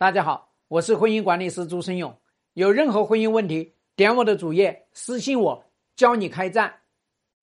大家好，我是婚姻管理师朱生勇。有任何婚姻问题，点我的主页私信我，教你开战。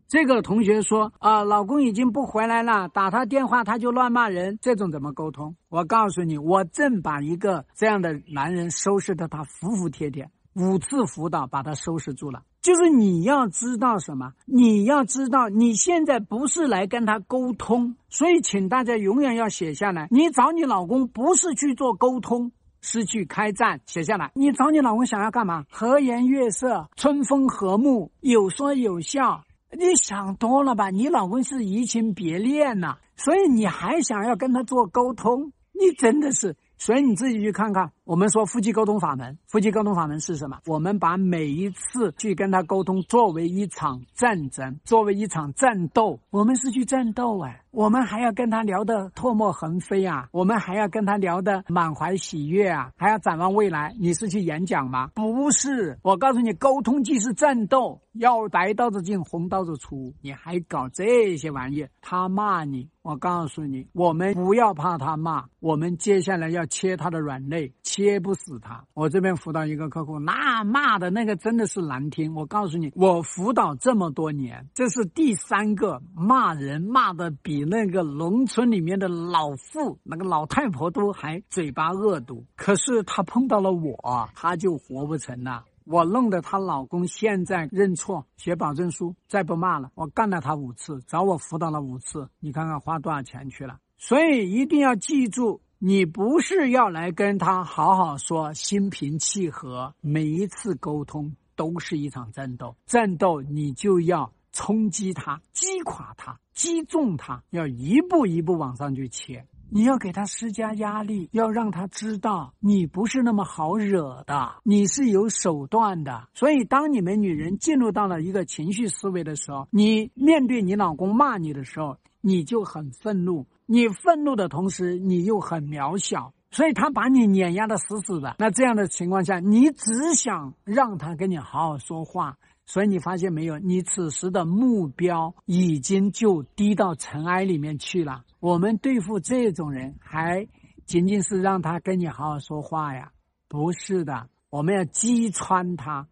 这个同学说啊，老公已经不回来了，打他电话他就乱骂人，这种怎么沟通？我告诉你，我正把一个这样的男人收拾的他服服帖帖，五次辅导把他收拾住了。就是你要知道什么？你要知道你现在不是来跟他沟通，所以请大家永远要写下来。你找你老公不是去做沟通，是去开战。写下来，你找你老公想要干嘛？和颜悦色，春风和睦，有说有笑。你想多了吧？你老公是移情别恋呐，所以你还想要跟他做沟通？你真的是。所以你自己去看看，我们说夫妻沟通法门，夫妻沟通法门是什么？我们把每一次去跟他沟通作为一场战争，作为一场战斗，我们是去战斗哎。我们还要跟他聊得唾沫横飞啊！我们还要跟他聊得满怀喜悦啊！还要展望未来。你是去演讲吗？不是，我告诉你，沟通既是战斗，要白刀子进红刀子出。你还搞这些玩意？他骂你，我告诉你，我们不要怕他骂，我们接下来要切他的软肋，切不死他。我这边辅导一个客户，那骂的那个真的是难听。我告诉你，我辅导这么多年，这是第三个骂人骂的比。那个农村里面的老妇，那个老太婆都还嘴巴恶毒，可是她碰到了我，她就活不成了。我弄得她老公现在认错，写保证书，再不骂了。我干了她五次，找我辅导了五次，你看看花多少钱去了。所以一定要记住，你不是要来跟他好好说，心平气和，每一次沟通都是一场战斗，战斗你就要。冲击他，击垮他，击中他，要一步一步往上去切。你要给他施加压力，要让他知道你不是那么好惹的，你是有手段的。所以，当你们女人进入到了一个情绪思维的时候，你面对你老公骂你的时候，你就很愤怒。你愤怒的同时，你又很渺小，所以他把你碾压的死死的。那这样的情况下，你只想让他跟你好好说话。所以你发现没有，你此时的目标已经就低到尘埃里面去了。我们对付这种人，还仅仅是让他跟你好好说话呀？不是的，我们要击穿他。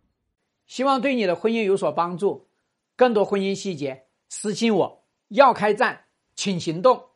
希望对你的婚姻有所帮助。更多婚姻细节，私信我。要开战，请行动。